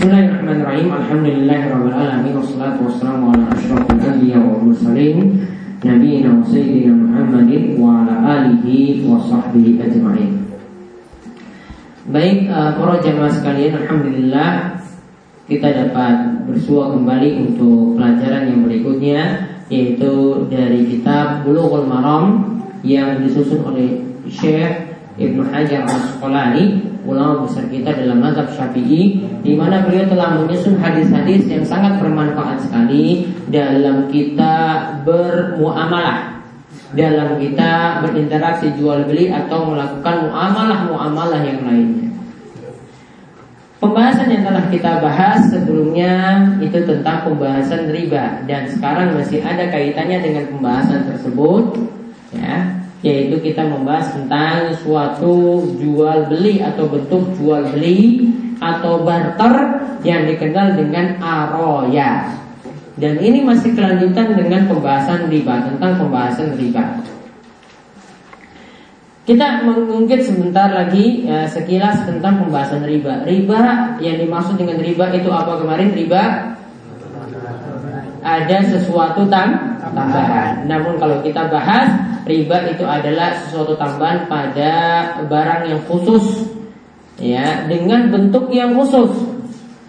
Bismillahirrahmanirrahim. Alhamdulillahirabbil alamin wassalatu wassalamu ala asyrofil anbiya wal mursalin nabiyina wa sayyidina Muhammadin wa ala alihi wa sahbihi ajma'in. Baik uh, para jemaah sekalian, alhamdulillah kita dapat bersua kembali untuk pelajaran yang berikutnya yaitu dari kitab Bulughul Maram yang disusun oleh Syekh Ibnu Hajar Al-Asqalani ulama besar kita dalam mazhab Syafi'i di mana beliau telah menyusun hadis-hadis yang sangat bermanfaat sekali dalam kita bermuamalah. Dalam kita berinteraksi jual beli atau melakukan muamalah-muamalah yang lainnya. Pembahasan yang telah kita bahas sebelumnya itu tentang pembahasan riba. Dan sekarang masih ada kaitannya dengan pembahasan tersebut ya yaitu kita membahas tentang suatu jual beli atau bentuk jual beli atau barter yang dikenal dengan aroya. Dan ini masih kelanjutan dengan pembahasan riba tentang pembahasan riba. Kita mengungkit sebentar lagi ya, sekilas tentang pembahasan riba. Riba yang dimaksud dengan riba itu apa kemarin? Riba ada sesuatu tam tambahan. Namun kalau kita bahas riba itu adalah sesuatu tambahan pada barang yang khusus ya dengan bentuk yang khusus.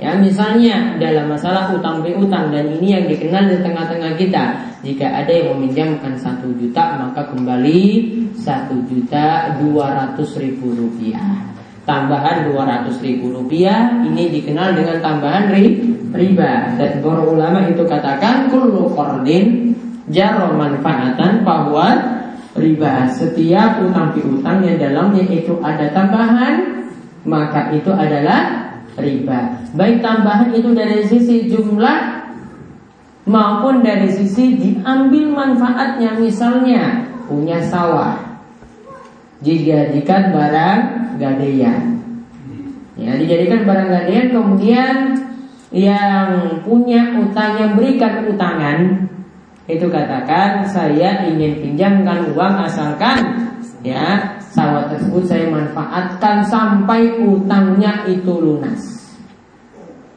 Ya, misalnya dalam masalah utang piutang dan ini yang dikenal di tengah-tengah kita. Jika ada yang meminjamkan satu juta maka kembali satu juta dua ratus ribu rupiah. Tambahan dua ratus ribu rupiah ini dikenal dengan tambahan riba. Dan para ulama itu katakan kullu qardin jarro manfaatan bahwa riba setiap utang piutang yang dalamnya itu ada tambahan maka itu adalah riba. Baik tambahan itu dari sisi jumlah maupun dari sisi diambil manfaatnya. Misalnya punya sawah. Dijadikan barang gadaian ya dijadikan barang gadaian kemudian yang punya utang yang berikan utangan itu katakan saya ingin pinjamkan uang asalkan ya sawah tersebut saya manfaatkan sampai utangnya itu lunas.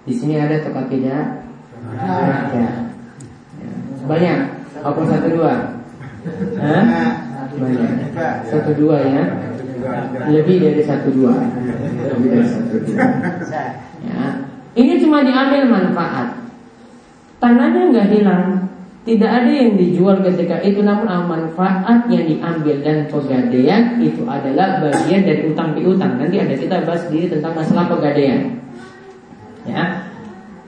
Di sini ada atau tidak? Ada. Ya. Banyak. Apa satu dua? Hah? Banyak. Satu dua ya. Lebih dari satu dua. Lebih dari satu dua. Ya. Ini cuma diambil manfaat. Tanahnya nggak hilang, tidak ada yang dijual ketika itu namun manfaat yang diambil dan pegadaian itu adalah bagian dari utang piutang. Nanti ada kita bahas sendiri tentang masalah pegadaian. Ya.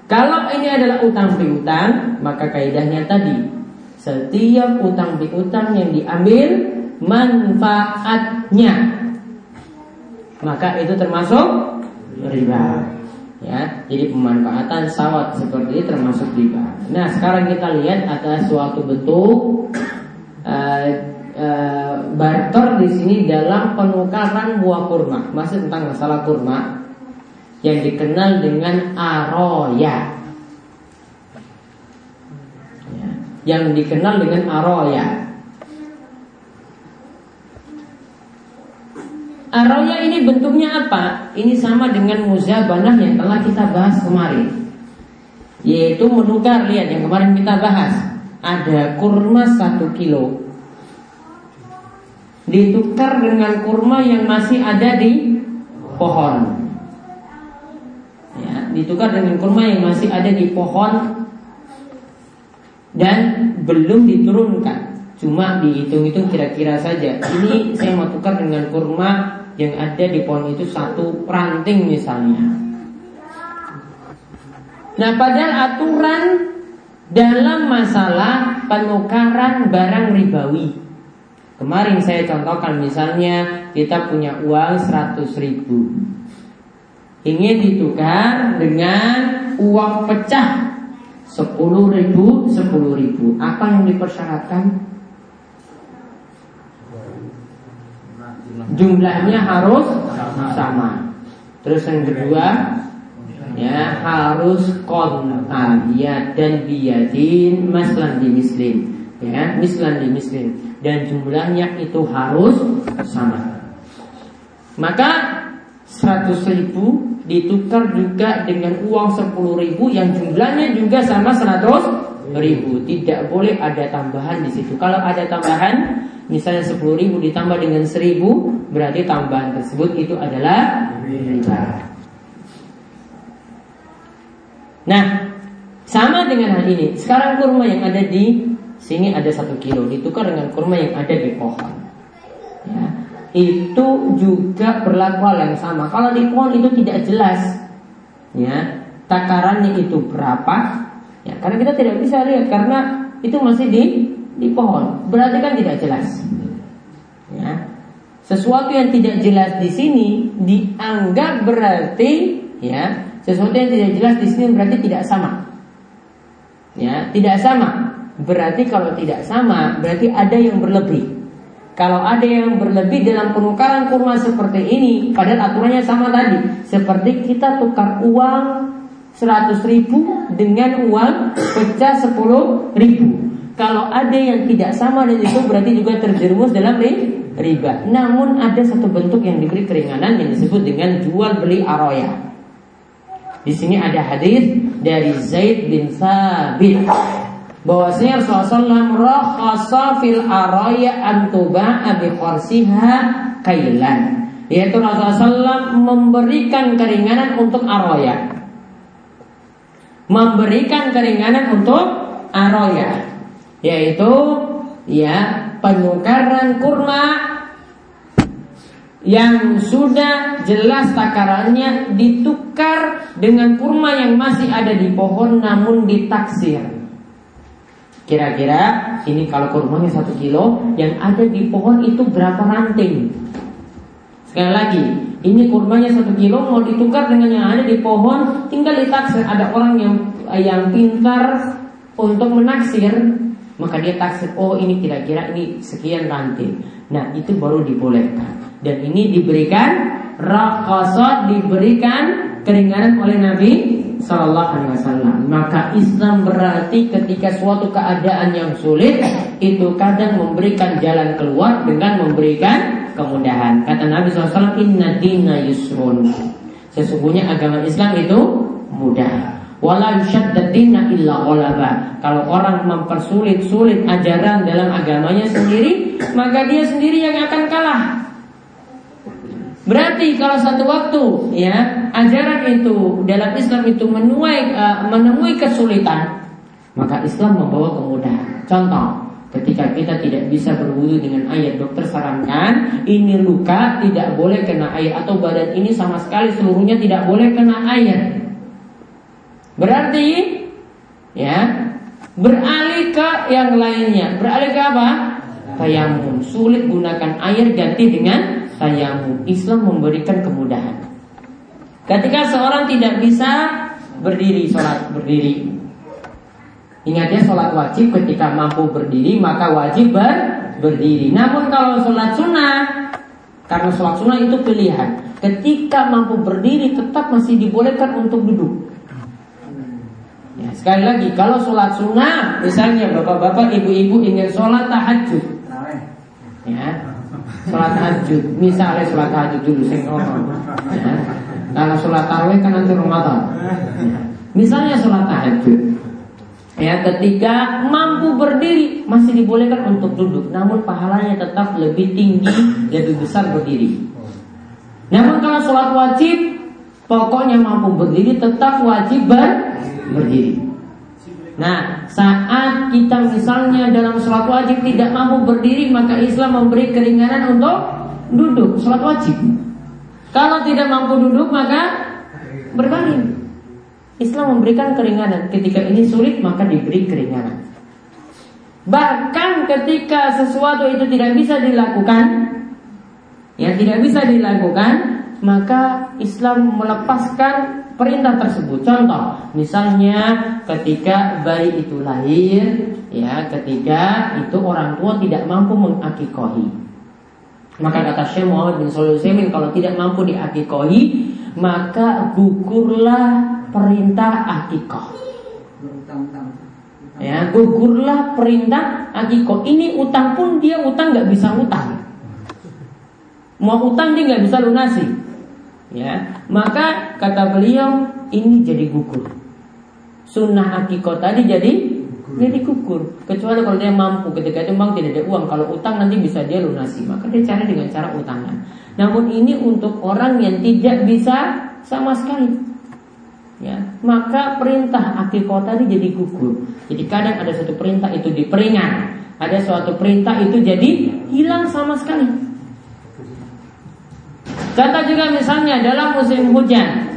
Kalau ini adalah utang piutang, maka kaidahnya tadi setiap utang piutang yang diambil manfaatnya maka itu termasuk riba ya jadi pemanfaatan sawat seperti ini termasuk riba. Nah sekarang kita lihat ada suatu bentuk uh, uh, barter di sini dalam penukaran buah kurma. Masih tentang masalah kurma yang dikenal dengan aroya. Ya, yang dikenal dengan aroya Aroya ini bentuknya apa? Ini sama dengan muzabanah yang telah kita bahas kemarin. Yaitu menukar, lihat yang kemarin kita bahas. Ada kurma satu kilo. Ditukar dengan kurma yang masih ada di pohon. Ya, Ditukar dengan kurma yang masih ada di pohon. Dan belum diturunkan. Cuma dihitung-hitung kira-kira saja. Ini saya mau tukar dengan kurma yang ada di pohon itu satu ranting misalnya. Nah, padahal aturan dalam masalah penukaran barang ribawi. Kemarin saya contohkan misalnya kita punya uang 100 ribu Ingin ditukar dengan uang pecah 10 ribu 10 ribu Apa yang dipersyaratkan? Jumlahnya harus sama. Terus yang kedua ya harus kontan ya dan biadin maslan di muslim ya mislan di muslim. Dan jumlahnya itu harus sama. Maka 100 ribu ditukar juga dengan uang 10 ribu yang jumlahnya juga sama 100 ribu. Tidak boleh ada tambahan di situ. Kalau ada tambahan, misalnya 10 ribu ditambah dengan 1000, berarti tambahan tersebut itu adalah riba. Nah, sama dengan hal ini. Sekarang kurma yang ada di sini ada satu kilo ditukar dengan kurma yang ada di pohon. Ya itu juga berlaku hal yang sama. Kalau di pohon itu tidak jelas, ya takarannya itu berapa, ya karena kita tidak bisa lihat karena itu masih di di pohon, berarti kan tidak jelas. Ya, sesuatu yang tidak jelas di sini dianggap berarti, ya sesuatu yang tidak jelas di sini berarti tidak sama. Ya, tidak sama. Berarti kalau tidak sama, berarti ada yang berlebih. Kalau ada yang berlebih dalam penukaran kurma seperti ini, padahal aturannya sama tadi, seperti kita tukar uang 100 ribu dengan uang pecah 10 ribu. Kalau ada yang tidak sama dan itu berarti juga terjerumus dalam riba. Namun ada satu bentuk yang diberi keringanan yang disebut dengan jual beli aroya. Di sini ada hadis dari Zaid bin Sabit bahwasanya Rasulullah rakhasa fil araya antuba abi kharsiha kailan yaitu Rasulullah memberikan keringanan untuk araya memberikan keringanan untuk araya yaitu ya penukaran kurma yang sudah jelas takarannya ditukar dengan kurma yang masih ada di pohon namun ditaksir Kira-kira ini kalau kurmanya satu kilo, yang ada di pohon itu berapa ranting? Sekali lagi, ini kurmanya satu kilo mau ditukar dengan yang ada di pohon, tinggal ditaksir. Ada orang yang yang pintar untuk menaksir, maka dia taksir. Oh ini kira-kira ini sekian ranting. Nah itu baru dibolehkan. Dan ini diberikan rakasa diberikan keringanan oleh Nabi Sallallahu Alaihi Wasallam. Maka Islam berarti ketika suatu keadaan yang sulit itu kadang memberikan jalan keluar dengan memberikan kemudahan. Kata Nabi SAW, Inna dina yusrun. Sesungguhnya agama Islam itu mudah. Wala yushaddatina illa ghalaba. Kalau orang mempersulit-sulit ajaran dalam agamanya sendiri, maka dia sendiri yang akan kalah. Berarti kalau satu waktu ya ajaran itu dalam Islam itu menuai uh, menemui kesulitan, maka Islam membawa kemudahan. Contoh, ketika kita tidak bisa berwudu dengan air, dokter sarankan ini luka tidak boleh kena air atau badan ini sama sekali seluruhnya tidak boleh kena air. Berarti ya beralih ke yang lainnya. Beralih ke apa? Tayamum. Sulit gunakan air ganti dengan tayamu. Islam memberikan kemudahan. Ketika seorang tidak bisa berdiri sholat berdiri, ingatnya sholat wajib ketika mampu berdiri maka wajib ber berdiri. Namun kalau sholat sunnah, karena sholat sunnah itu pilihan. Ketika mampu berdiri tetap masih dibolehkan untuk duduk. Ya, sekali lagi, kalau sholat sunnah, misalnya bapak-bapak, ibu-ibu ingin sholat tahajud, ya, sholat tahajud. Misalnya sholat tahajud dulu saya ngomong ya. karena sholat tarawih kan nanti Ramadan. Ya. misalnya sholat tahajud. Ya ketika mampu berdiri masih dibolehkan untuk duduk. Namun pahalanya tetap lebih tinggi lebih besar berdiri. Namun kalau sholat wajib pokoknya mampu berdiri tetap wajib ber berdiri Nah, saat kita misalnya dalam sholat wajib tidak mampu berdiri, maka Islam memberi keringanan untuk duduk, sholat wajib. Kalau tidak mampu duduk, maka berbaring. Islam memberikan keringanan. Ketika ini sulit, maka diberi keringanan. Bahkan ketika sesuatu itu tidak bisa dilakukan, ya tidak bisa dilakukan, maka Islam melepaskan perintah tersebut. Contoh, misalnya ketika bayi itu lahir, ya, ketika itu orang tua tidak mampu mengakikohi. Maka kata Syekh Muhammad bin Utsaimin kalau tidak mampu diakikohi, maka gugurlah perintah akikoh. Ya, gugurlah perintah akikoh. Ini utang pun dia utang nggak bisa utang. Mau utang dia nggak bisa lunasi. Ya, maka kata beliau ini jadi gugur. Sunnah akikoh tadi jadi jadi gugur. Kecuali kalau dia mampu ketika itu memang tidak ada uang. Kalau utang nanti bisa dia lunasi. Maka dia cari dengan cara utangan. Namun ini untuk orang yang tidak bisa sama sekali. Ya, maka perintah akikoh tadi jadi gugur. Jadi kadang ada satu perintah itu diperingat, ada suatu perintah itu jadi hilang sama sekali. Contoh juga misalnya dalam musim hujan,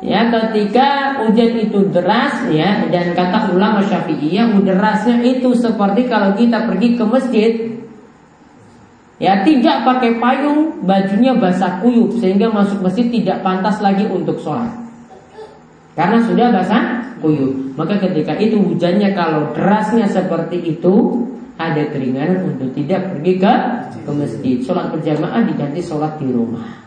ya ketika hujan itu deras ya dan kata ulama syafi'iyah derasnya itu seperti kalau kita pergi ke masjid ya tidak pakai payung bajunya basah kuyup sehingga masuk masjid tidak pantas lagi untuk sholat karena sudah basah kuyup. Maka ketika itu hujannya kalau derasnya seperti itu ada keringanan untuk tidak pergi ke ke masjid. Sholat berjamaah diganti sholat di rumah.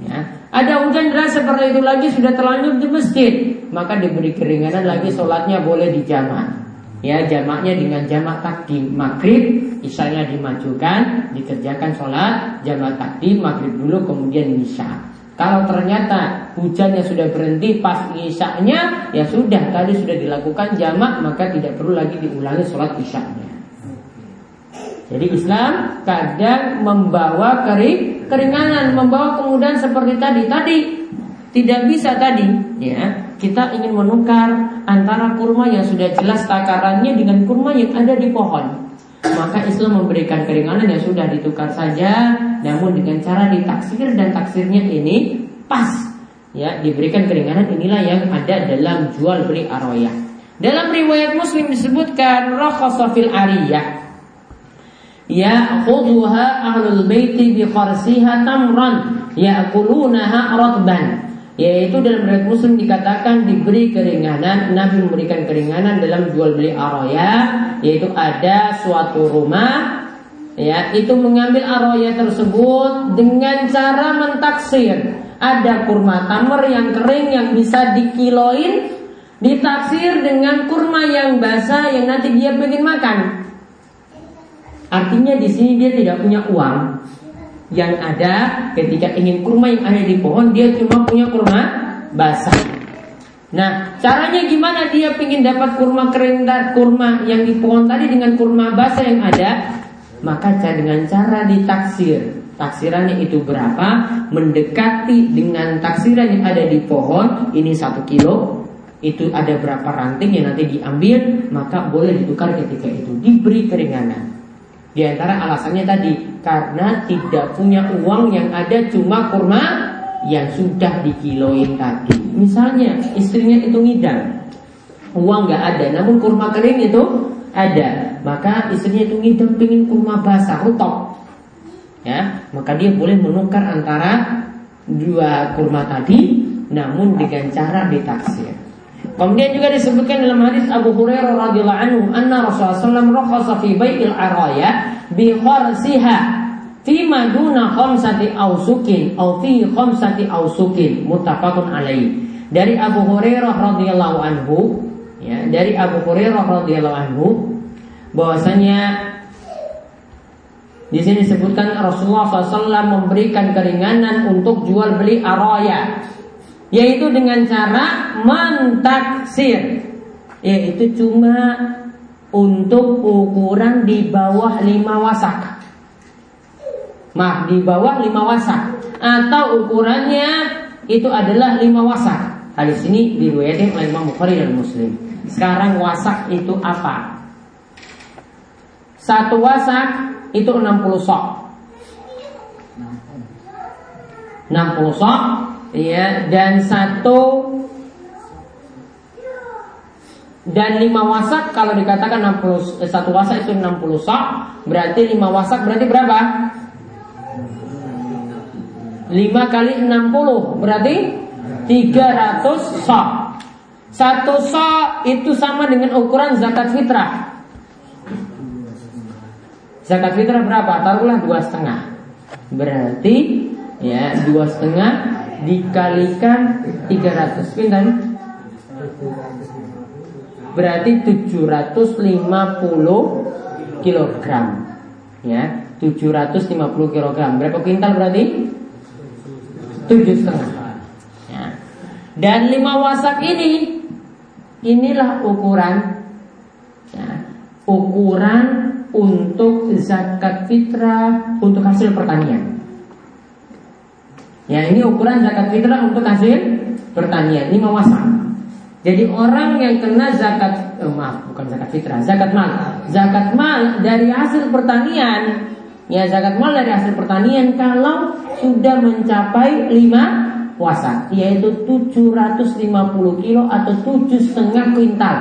Ya. Ada hujan deras seperti itu lagi sudah terlanjur di masjid, maka diberi keringanan lagi sholatnya boleh di jamaah. Ya jamaknya dengan jamak takdim maghrib, isanya dimajukan, dikerjakan sholat jamak takdim maghrib dulu kemudian isya. Kalau ternyata hujannya sudah berhenti pas isyaknya, ya sudah tadi sudah dilakukan jamak, maka tidak perlu lagi diulangi sholat isyaknya. Jadi Islam kadang membawa kering, keringanan, membawa kemudahan seperti tadi. Tadi tidak bisa tadi, ya. Kita ingin menukar antara kurma yang sudah jelas takarannya dengan kurma yang ada di pohon. Maka Islam memberikan keringanan yang sudah ditukar saja Namun dengan cara ditaksir dan taksirnya ini pas ya Diberikan keringanan inilah yang ada dalam jual beli aroyah Dalam riwayat muslim disebutkan Rakhasafil ariyah Ya khuduha ahlul baiti bi kharsiha tamran Ya'kulunaha ratban yaitu dalam riwayat Muslim dikatakan diberi keringanan Nabi memberikan keringanan dalam jual beli aroya yaitu ada suatu rumah ya itu mengambil aroya tersebut dengan cara mentaksir. Ada kurma tamar yang kering yang bisa dikiloin ditaksir dengan kurma yang basah yang nanti dia pengen makan artinya di sini dia tidak punya uang yang ada ketika ingin kurma yang ada di pohon dia cuma punya kurma basah. Nah, caranya gimana dia ingin dapat kurma kering dan kurma yang di pohon tadi dengan kurma basah yang ada? Maka dengan cara ditaksir. Taksirannya itu berapa? Mendekati dengan taksiran yang ada di pohon ini satu kilo. Itu ada berapa ranting yang nanti diambil, maka boleh ditukar ketika itu diberi keringanan. Di antara alasannya tadi karena tidak punya uang yang ada cuma kurma yang sudah dikiloin tadi. Misalnya istrinya itu ngidam, uang nggak ada, namun kurma kering itu ada. Maka istrinya itu ngidam pingin kurma basah, rutok. Ya, maka dia boleh menukar antara dua kurma tadi, namun dengan cara ditaksir. Kemudian juga disebutkan dalam hadis Abu Hurairah radhiyallahu anhu, anna Rasulullah SAW rakhasa fi bai'il araya bi kharsiha fi maduna khamsati ausukin atau fi khamsati ausukin muttafaqun alaih. Dari Abu Hurairah radhiyallahu anhu, ya, dari Abu Hurairah radhiyallahu anhu bahwasanya di sini disebutkan Rasulullah SAW memberikan keringanan untuk jual beli araya yaitu dengan cara mentaksir yaitu cuma untuk ukuran di bawah lima wasak. Maaf, di bawah lima wasak atau ukurannya itu adalah lima wasak. Hadis ini diriwayatkan oleh Imam Bukhari dan Muslim. Sekarang wasak itu apa? Satu wasak itu 60 sok. 60 sok ya dan satu dan lima wasak kalau dikatakan 60 eh, satu wasak itu 60 sok berarti lima wasak berarti berapa? 5 kali 60 berarti 300 sok. Satu sok itu sama dengan ukuran zakat fitrah. Zakat fitrah berapa? Taruhlah dua setengah. Berarti ya dua setengah dikalikan 300 pintar berarti 750 kilogram ya 750 kilogram berapa kintal berarti tujuh setengah. Ya. Dan lima wasak ini inilah ukuran ya, ukuran untuk zakat fitrah untuk hasil pertanian. Ya ini ukuran zakat fitrah untuk hasil pertanian lima wasak. Jadi orang yang kena zakat, oh maaf bukan zakat fitrah, zakat mal, zakat mal dari hasil pertanian, ya zakat mal dari hasil pertanian kalau sudah mencapai lima wasak, yaitu 750 kilo atau tujuh setengah kuintal.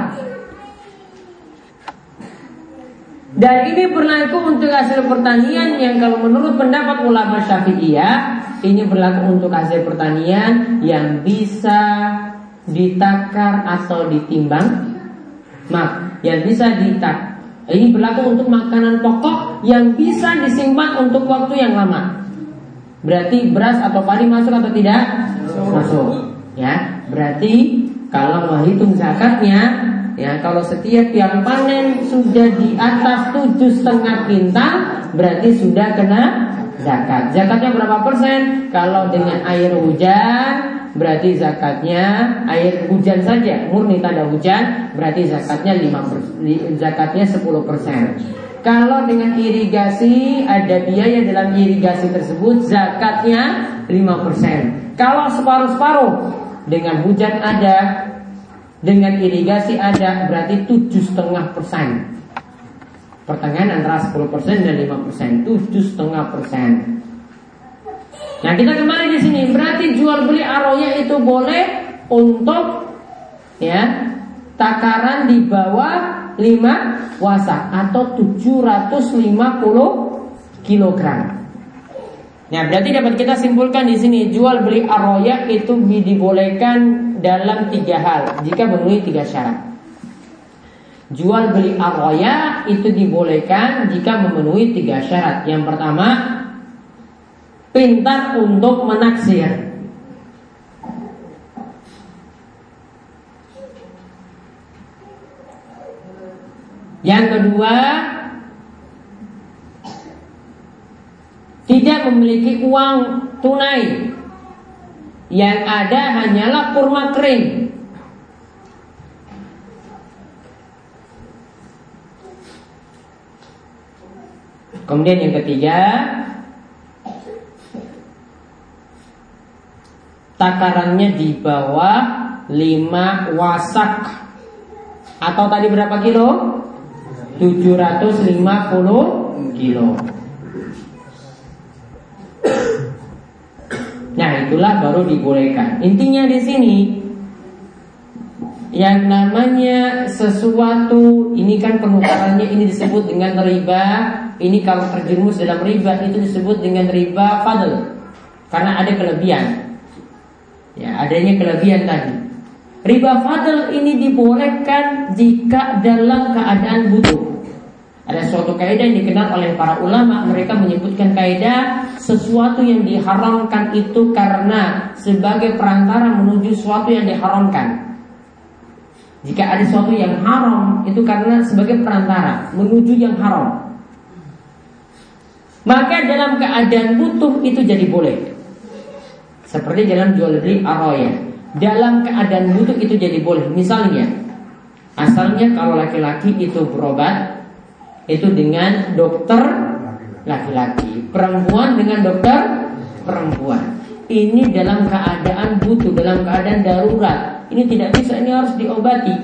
Dan ini berlaku untuk hasil pertanian yang kalau menurut pendapat ulama syafi'iyah ini berlaku untuk hasil pertanian yang bisa ditakar atau ditimbang. Mak, yang bisa ditak Ini berlaku untuk makanan pokok yang bisa disimpan untuk waktu yang lama. Berarti beras atau padi masuk atau tidak? Masuk. Ya, berarti kalau menghitung zakatnya Ya, kalau setiap yang panen sudah di atas tujuh setengah kintal, berarti sudah kena zakat. Zakatnya berapa persen? Kalau dengan air hujan, berarti zakatnya air hujan saja murni tanda hujan berarti zakatnya 5 zakatnya 10 persen kalau dengan irigasi ada biaya dalam irigasi tersebut zakatnya 5 persen kalau separuh-separuh dengan hujan ada dengan irigasi ada berarti tujuh setengah persen. Pertengahan antara 10 persen dan 5 persen. Tujuh setengah persen. Nah kita kembali di sini. Berarti jual beli aroya itu boleh untuk ya takaran di bawah 5 wasak atau 750 kg. Nah berarti dapat kita simpulkan di sini jual beli aroya itu dibolehkan dalam tiga hal jika memenuhi tiga syarat. Jual beli aroya itu dibolehkan jika memenuhi tiga syarat. Yang pertama pintar untuk menaksir. Yang kedua, tidak memiliki uang tunai. Yang ada hanyalah kurma kering. Kemudian yang ketiga, takarannya di bawah 5 wasak atau tadi berapa kilo? 750 kilo. Nah, itulah baru dibolehkan. Intinya di sini yang namanya sesuatu ini kan penukarannya ini disebut dengan riba. Ini kalau terjerumus dalam riba itu disebut dengan riba fadl. Karena ada kelebihan. Ya, adanya kelebihan tadi. Riba fadl ini dibolehkan jika dalam keadaan butuh. Ada suatu kaidah yang dikenal oleh para ulama, mereka menyebutkan kaidah sesuatu yang diharamkan itu karena sebagai perantara menuju sesuatu yang diharamkan. Jika ada sesuatu yang haram itu karena sebagai perantara menuju yang haram. Maka dalam keadaan butuh itu jadi boleh. Seperti dalam jual beli aroya. Dalam keadaan butuh itu jadi boleh. Misalnya, asalnya kalau laki-laki itu berobat itu dengan dokter laki-laki, perempuan dengan dokter perempuan. Ini dalam keadaan butuh, dalam keadaan darurat. Ini tidak bisa, ini harus diobati.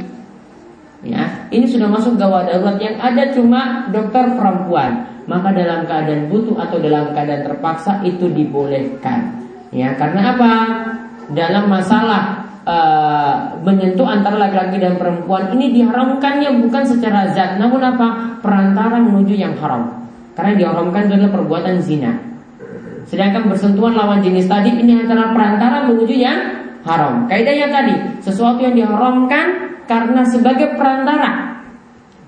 Ya, ini sudah masuk gawat darurat yang ada cuma dokter perempuan. Maka dalam keadaan butuh atau dalam keadaan terpaksa itu dibolehkan. Ya, karena apa? Dalam masalah uh, menyentuh antara laki-laki dan perempuan ini diharamkannya bukan secara zat, namun apa? Perantara menuju yang haram. Karena diharamkan adalah perbuatan zina. Sedangkan bersentuhan lawan jenis tadi ini adalah perantara menuju yang haram. Kaidahnya tadi, sesuatu yang diharamkan karena sebagai perantara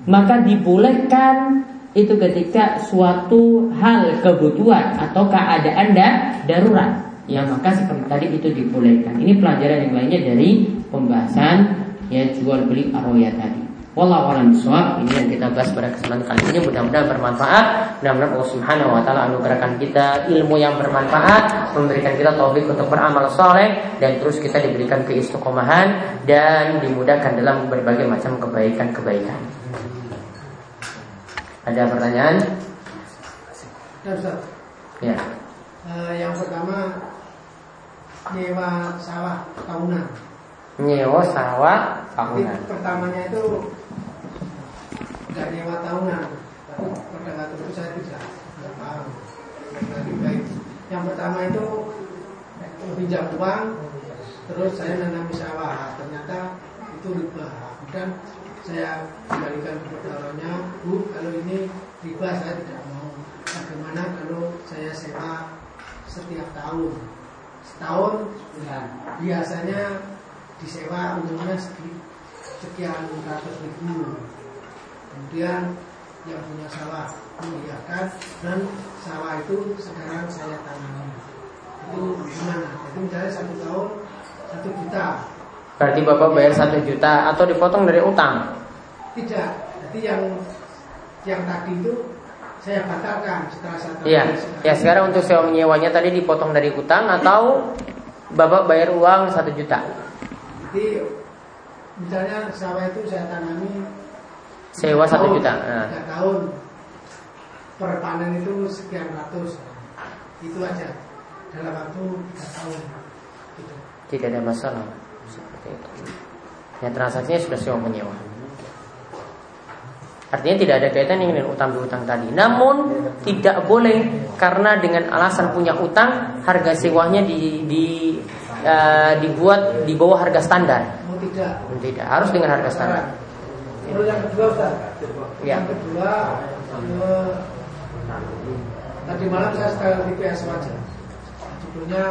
maka dibolehkan itu ketika suatu hal kebutuhan atau keadaan darurat ya maka seperti tadi itu dibolehkan. Ini pelajaran yang lainnya dari pembahasan ya jual beli arwah tadi. Wallahu a'lam Ini yang kita bahas pada kesempatan kali ini mudah-mudahan bermanfaat. Mudah-mudahan Allah Subhanahu wa taala anugerahkan kita ilmu yang bermanfaat, memberikan kita taufik untuk beramal soleh dan terus kita diberikan keistiqomahan dan dimudahkan dalam berbagai macam kebaikan-kebaikan. Ada pertanyaan? Ya, Ustaz. Ya. Uh, yang pertama nyewa sawah tahunan. Nyewa sawah tahunan. Pertamanya itu nggak nyewa tahunan waktu itu saya tidak nggak paham. Lebih baik. Yang pertama itu pinjam uang terus saya nanami sawah. Ternyata itu riba. Dan saya kembalikan kepada orangnya bu kalau ini riba saya tidak mau. Bagaimana kalau saya sewa setiap tahun setahun ya, biasanya disewa umumnya sekian ratus ribu. Kemudian yang punya sawah mengiyakan dan sawah itu sekarang saya tanami itu gimana? Jadi misalnya satu tahun satu juta. Berarti bapak bayar satu juta atau dipotong dari utang? Tidak. Jadi yang yang tadi itu saya batalkan setelah saya Iya. Ya sekarang untuk sewa menyewanya tadi dipotong dari utang atau bapak bayar uang satu juta. Jadi misalnya sawah itu saya tanami Sewa satu juta. Nah. tahun per panen itu sekian ratus. Itu aja dalam waktu tiga tahun. Gitu. Tidak ada masalah seperti itu. Ya transaksinya sudah sewa menyewa. Artinya tidak ada kaitan dengan utang piutang tadi. Namun tidak boleh karena dengan alasan punya utang harga sewanya di, di uh, dibuat di bawah harga standar. Oh, tidak. Tidak harus dengan harga standar. Terus yang kedua Ustaz. Ya. Yang kedua eh, tadi malam saya sekali di PS saja. Judulnya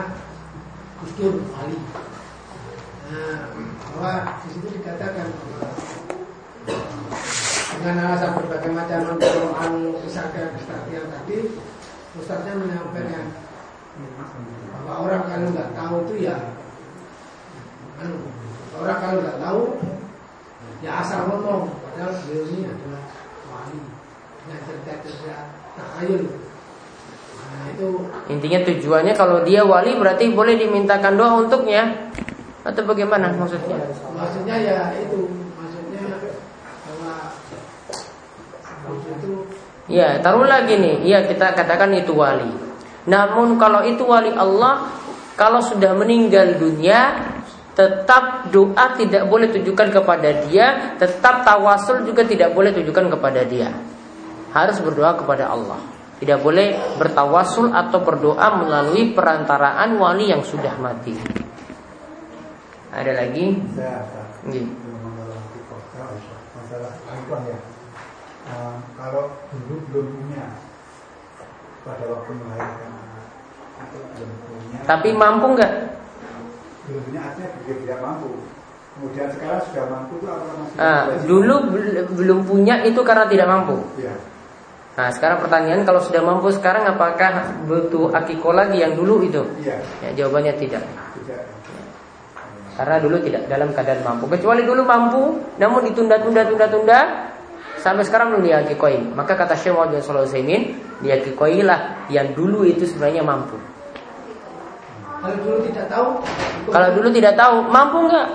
Gus Dur Ali. Nah, bahwa di situ dikatakan dengan alasan berbagai macam perubahan kesadaran kesadaran tadi, Ustaznya menyampaikan bahwa orang kalau nggak tahu itu ya, anu, orang kalau nggak tahu ya asal ngomong. Padahal beliau ini adalah wali yang cerdas-cerdas takhayul nah itu intinya tujuannya kalau dia wali berarti boleh dimintakan doa untuknya atau bagaimana maksudnya? Maksudnya ya itu maksudnya bahwa itu ya taruh lagi nih. Ya kita katakan itu wali. Namun kalau itu wali Allah kalau sudah meninggal dunia Tetap doa tidak boleh tujukan kepada dia Tetap tawasul juga tidak boleh tujukan kepada dia. Harus berdoa kepada Allah. Tidak boleh bertawasul atau berdoa melalui perantaraan wali yang sudah mati. Ada lagi? Kalau dulu belum punya pada waktu melahirkan anak itu belum punya. Tapi mampu nggak? belum punya artinya tidak mampu. Kemudian sekarang sudah mampu itu apa masih? Ah, dulu belum punya itu karena tidak mampu. Ya. Nah sekarang pertanyaan kalau sudah mampu sekarang apakah butuh akiko lagi yang dulu itu? Iya. Ya, jawabannya tidak. Tidak. Karena dulu tidak dalam keadaan mampu. Kecuali dulu mampu, namun ditunda-tunda-tunda-tunda sampai sekarang belum diakikoi. Maka kata Syekh Muhammad bin Sulaiman, diakikoilah yang dulu itu sebenarnya mampu. Kalau dulu tidak tahu. Kalau dulu tidak tahu, mampu nggak?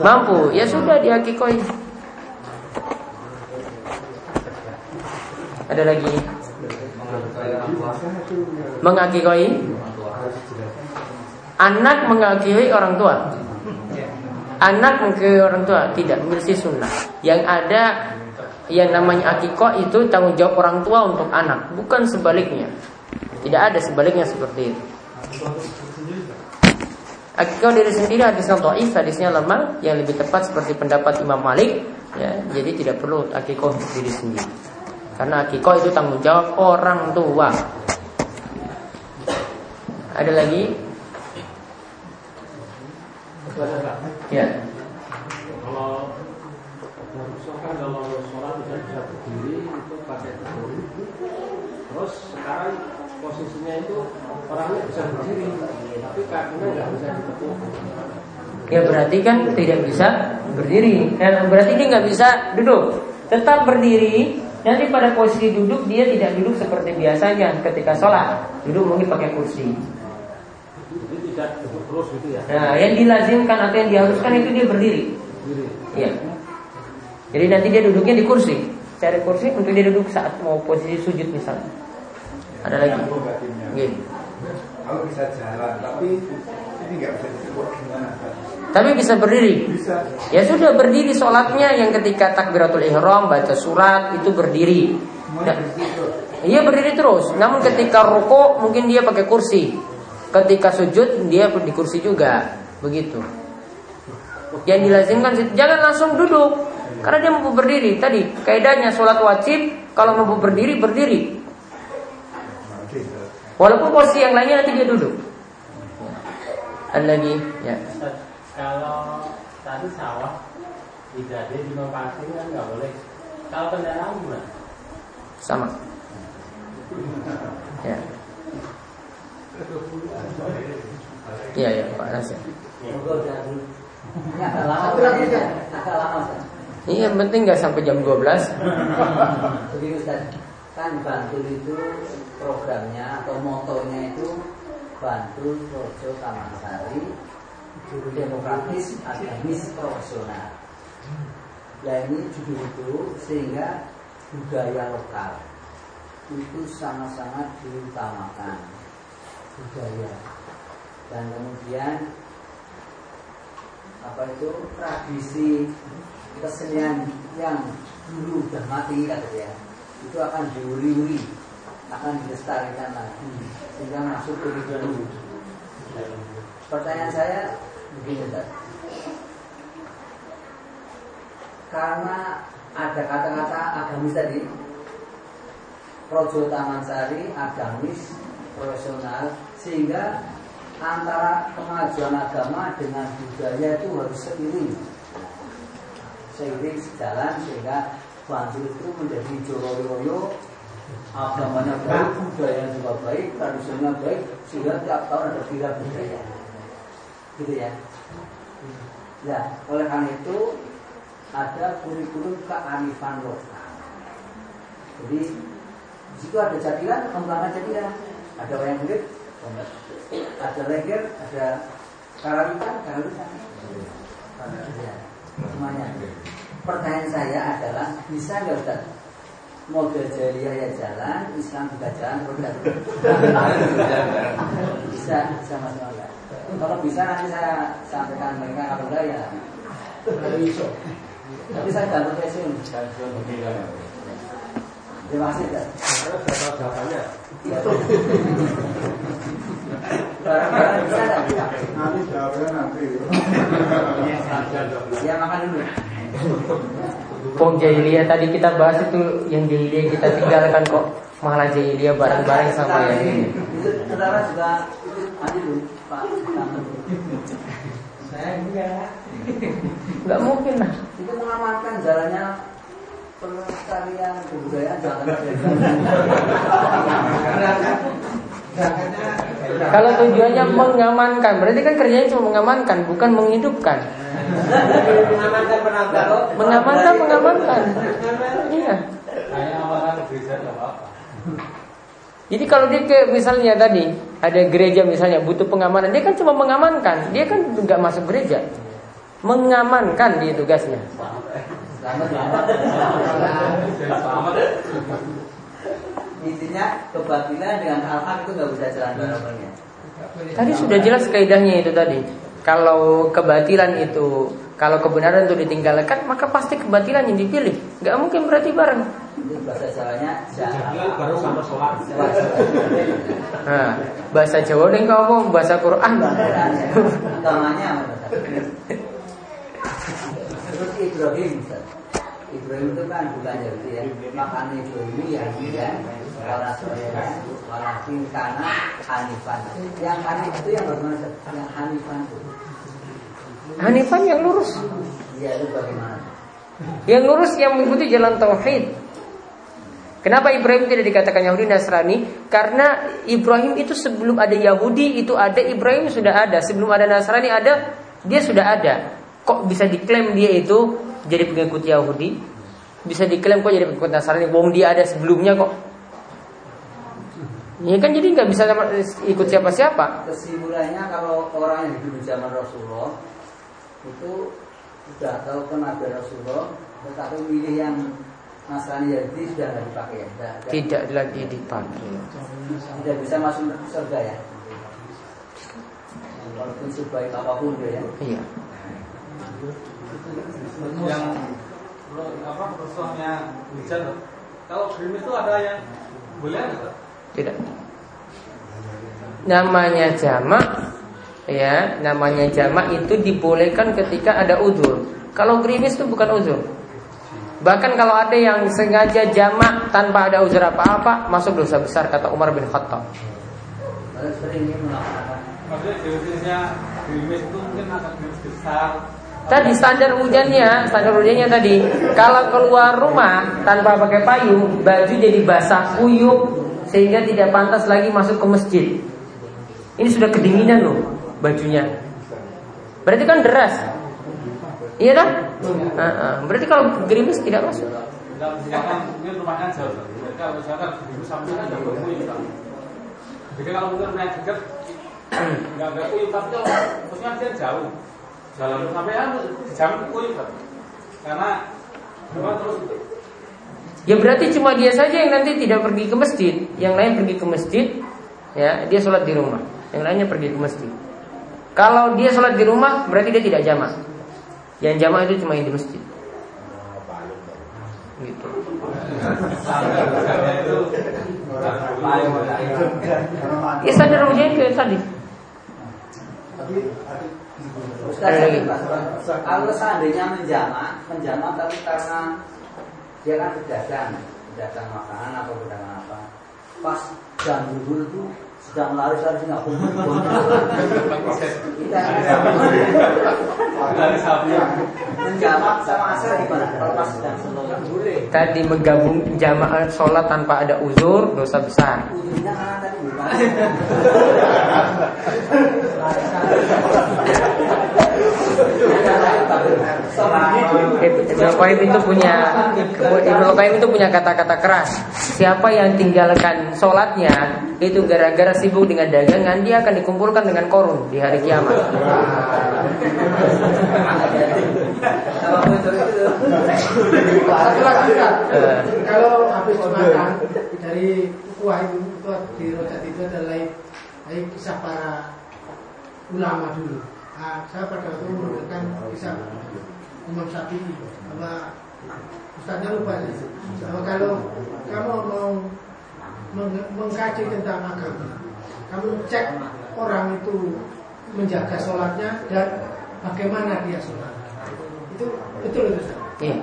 Mampu. Ya sudah dihakikoi. Ada lagi? Mengakikoi? Anak mengakikoi orang tua. Anak mengakikoi orang tua tidak memiliki sunnah. Yang ada yang namanya akikoh itu tanggung jawab orang tua untuk anak, bukan sebaliknya. Tidak ada sebaliknya seperti itu. Akikah diri sendiri hadis yang dhaif, hadisnya lemah, yang lebih tepat seperti pendapat Imam Malik, ya. Jadi tidak perlu akikah diri sendiri. Karena akikah itu tanggung jawab orang tua. Ada lagi? Ya. Kalau misalkan kalau sholat tidak bisa berdiri itu pakai Terus sekarang posisinya itu orangnya bisa berdiri tapi kakinya nggak bisa ditekuk Ya berarti kan tidak bisa berdiri. Nah, berarti dia nggak bisa duduk. Tetap berdiri. Nanti pada posisi duduk dia tidak duduk seperti biasanya ketika sholat. Duduk mungkin pakai kursi. Jadi tidak terus gitu ya. Nah, yang dilazimkan atau yang diharuskan itu dia berdiri. Diri. Iya. Jadi nanti dia duduknya di kursi. Cari kursi untuk dia duduk saat mau posisi sujud misalnya. Ada lagi? Gini. Kalau bisa jalan, tapi ini nggak bisa disebut gimana? Tapi bisa berdiri. Bisa. Ya sudah berdiri sholatnya yang ketika takbiratul ihram baca surat itu berdiri. Nah, berdiri terus. Iya berdiri terus. Namun ketika ruko mungkin dia pakai kursi. Ketika sujud dia di kursi juga. Begitu. Yang dilazimkan jangan langsung duduk. Karena dia mampu berdiri. Tadi kaidahnya sholat wajib kalau mampu berdiri berdiri. Walaupun posisi yang lainnya nanti dia duduk. Ada lagi? Ya. Kalau tadi sawah digade di pasir kan nggak boleh. Kalau kendaraan gimana? Sama. Ya. Iya ya Pak Nasir. Agak lama. Iya yang penting nggak sampai jam 12 Begini Ustaz, kan Bantul itu programnya atau motonya itu Bantul Projo Taman demokratis agamis profesional. Ya ini judul itu sehingga budaya lokal itu sangat-sangat diutamakan budaya. Dan kemudian apa itu tradisi kesenian yang dulu udah mati katanya itu akan diuri-uri akan dilestarikan lagi sehingga masuk ke dulu pertanyaan saya begini Ustaz. Karena ada kata-kata agamis tadi Projo Taman Sari agamis profesional sehingga antara kemajuan agama dengan budaya itu harus seiring. Seiring sejalan sehingga Bantul itu menjadi joro-joro agamanya baik, budaya juga baik, tradisinya baik sehingga tiap tahun ada bira budaya gitu ya. Ya oleh karena itu ada kurikulum kearifan lokal. Jadi di situ ada jadilan, pengembangan jadilan ada wayang kulit, ada leger, ada karawitan, karawitan ya, semuanya. Pertanyaan saya adalah bisa nggak Ustaz? Model jahiliyah ya jalan, Islam juga jalan, bisa, bisa mas. Kalau bisa nanti saya sampaikan mereka. Kalau enggak ya. Tapi saya gantung pensiun. Terima kasih Ustaz. Saya tahu jawabannya. Barang-barang bisa enggak? Nanti jawabnya nanti. Ya makan dulu. Pong jahiliyah tadi kita bahas itu yang jahiliyah kita tinggalkan kok malah jahiliyah bareng-bareng sama yang ini. Saudara juga itu maju dulu Pak. Saya enggak. Nggak mungkin lah. Itu mengamankan jalannya pelestarian kebudayaan jangan Kalau tujuannya mengamankan, berarti kan kerjanya cuma mengamankan, bukan menghidupkan. Mengamankan. Mengamankan, mengamankan. Iya. Jadi kalau dia ke misalnya tadi ada gereja misalnya butuh pengamanan, dia kan cuma mengamankan, dia kan nggak masuk gereja, mengamankan dia tugasnya. Selamat selamat. Intinya kebatilan dengan al-haq itu nggak bisa jalan bareng-barengnya. Tadi sudah jelas kaidahnya itu tadi. Kalau kebatilan itu, kalau kebenaran itu ditinggalkan, maka pasti kebatilan yang dipilih. Nggak mungkin berarti bareng. Bahasa Jawanya baru sama sholat. Nah, bahasa Jawa deh kamu, bahasa Quran. Utamanya Terus Ibrahim. Ibrahim itu kan bukan Yahudi ya Makanya Ibrahim Yahudi ya Wala soya Walakin kana Hanifan Yang Hanif itu yang bagaimana? Yang Hanifan itu Hanifan yang lurus, Dia itu bagaimana? yang lurus yang mengikuti jalan tauhid. Kenapa Ibrahim tidak dikatakan Yahudi Nasrani? Karena Ibrahim itu sebelum ada Yahudi itu ada Ibrahim sudah ada, sebelum ada Nasrani ada dia sudah ada. Kok bisa diklaim dia itu jadi pengikut Yahudi? Bisa diklaim kok jadi pengikut Nasrani? Wong dia ada sebelumnya kok. Ya kan jadi nggak bisa ikut siapa-siapa. Kesimpulannya kalau orang yang hidup di zaman Rasulullah itu sudah tahu ada Rasulullah, tetapi milih yang Nasrani Yahudi sudah tidak dipakai ya? Tidak lagi dipakai. tidak bisa masuk surga ya. Walaupun sebaik apa pun dia ya. Iya. Yang lo- apa rusuhnya hujan. Kalau gerimis itu ada yang boleh nggak? Tidak. Namanya jamak ya, namanya jamak itu dibolehkan ketika ada uzur. Kalau gerimis itu bukan uzur. Bahkan kalau ada yang sengaja jamak tanpa ada uzur apa-apa, masuk dosa besar kata Umar bin Khattab. Maksudnya gerimis itu mungkin agak gerimis besar. Tadi standar hujannya, standar hujannya tadi kalau keluar rumah tanpa pakai payung, baju jadi basah kuyup sehingga tidak pantas lagi masuk ke masjid. Ini sudah kedinginan loh bajunya. Berarti kan deras. Iya kan? Berarti kalau gerimis tidak masuk. Jadi kalau nggak mungkin rumahnya dekat nggak ada kuyung tapi kalau maksudnya dia jauh jalan sampai kan jam kan. Karena rumah terus Ya berarti cuma dia saja yang nanti tidak pergi ke masjid, yang lain pergi ke masjid, ya dia sholat di rumah, yang lainnya pergi ke masjid. Kalau dia sholat di rumah, berarti dia tidak jamak. Yang jamak itu cuma yang di masjid. Gitu. Ya standar hujan itu tadi. Tapi ada Ustaz, lagi? kalau seandainya menjamak, menjamak tapi karena dia kan pedagang, pedagang makanan atau pedagang apa, pas jam zuhur itu sedang laris-laris nggak kumpul kita menjamak sama asal gimana? Kalau pas sedang sholat boleh. Tadi menggabung jamaah sholat tanpa ada uzur dosa besar. Ujungnya karena tadi. Ibnu Qayyim itu punya Ibnu Qayyim itu punya kata-kata keras. Siapa yang tinggalkan sholatnya itu gara-gara sibuk dengan dagangan, dia akan dikumpulkan dengan korun di hari kiamat. Kalau habis makan dari kuah itu, itu di rojak itu adalah dari kisah para ulama dulu. Nah, saya pada waktu itu kisah Imam Syafi'i bahwa Ustaznya lupa ya. Bahwa kalau kamu mau meng- mengkaji tentang agama, kamu cek orang itu menjaga sholatnya dan bagaimana dia sholat. Itu betul itu Ustaz. Iya.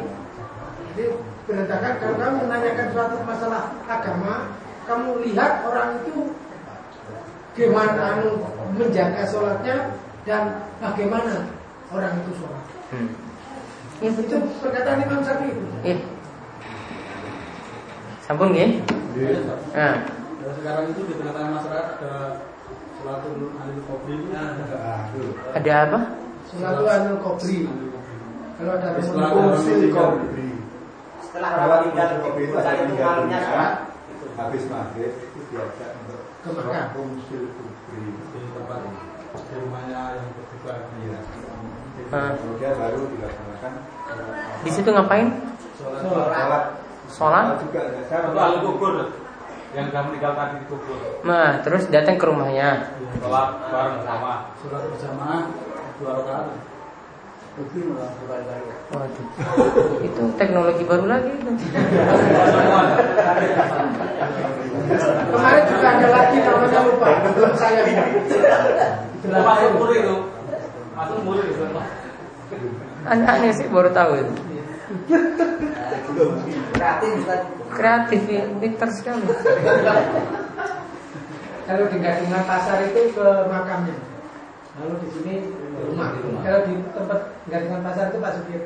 Jadi berantakan kalau kamu menanyakan suatu masalah agama, kamu lihat orang itu gimana anu menjaga sholatnya dan bagaimana orang itu sholat. Hmm. Itu perkataan Imam Syafi'i itu. Iya. Sampun nggih? Nah, Dan sekarang itu di tengah-tengah masyarakat ada Salatul Alil Qabri ada apa? Selalu anu kobri. Kalau ada sholat kursi kopi. Setelah Kalau orang tinggal kopi itu ada tunggalnya sholat. Habis maghrib itu biasa untuk Ke kursi kopi. di tempat di rumahnya yang terbuka. Iya. Ah. Kemudian baru dilaksanakan Di situ ngapain? Sholat sholat. Juga ada. Saya Itu kubur yang sudah meninggal tadi di kubur. Nah, terus datang ke rumahnya. Sholat bareng sama. sholat berjamaah dua rakaat. Waduh. Itu teknologi baru lagi itu. Kemarin juga ada lagi namanya lupa. Belum saya lihat. Masuk muri itu. Masuk muri itu. Aneh-aneh sih baru tahu itu. Kreatif. Kreatif ya, pintar sekali. Kalau di gadungan pasar itu ke makamnya. Lalu di sini rumah. Kalau di tempat gadungan pasar itu Pak Sugir.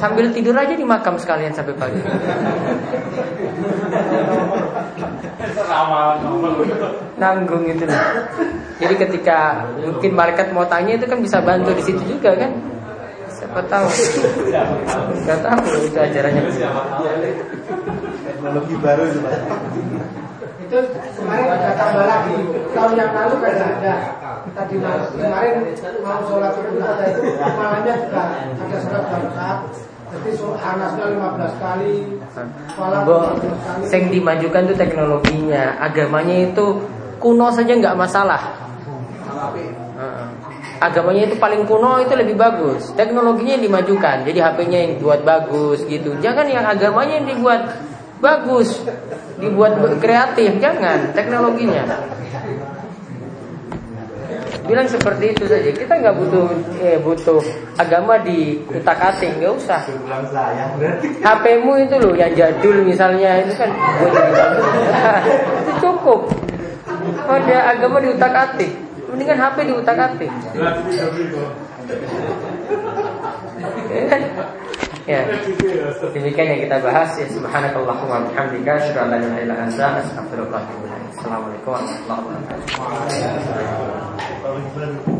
Sambil tidur aja di makam sekalian sampai pagi. Nanggung itu loh. Jadi ketika mungkin malaikat mau tanya itu kan bisa bantu di situ juga kan. Siapa tahu? Gak tahu itu ajarannya. Teknologi baru itu Pak. Itu kemarin ada tambah lagi. Tahun yang lalu kan ada. Tadi malam kemarin mau sholat subuh ada itu malamnya juga ada sholat berkat. Jadi anasnya 15 kali, Bo, 15 kali. sing dimajukan itu teknologinya, agamanya itu kuno saja nggak masalah. Agamanya itu paling kuno itu lebih bagus. Teknologinya yang dimajukan, jadi HP-nya yang dibuat bagus gitu. Jangan yang agamanya yang dibuat bagus, dibuat kreatif, jangan teknologinya. Bilang seperti itu saja. Kita nggak butuh eh, butuh agama di utak atik, nggak usah. HP-mu itu loh yang jadul misalnya itu kan jadi bagus. itu cukup. Ada agama di utak atik. Mendingan HP di utak atik. Ya. Demikian yang kita bahas ya subhanakallahumma bihamdika asyhadu an la ilaha illa anta astaghfiruka wa atubu ilaik. Assalamualaikum warahmatullahi wabarakatuh.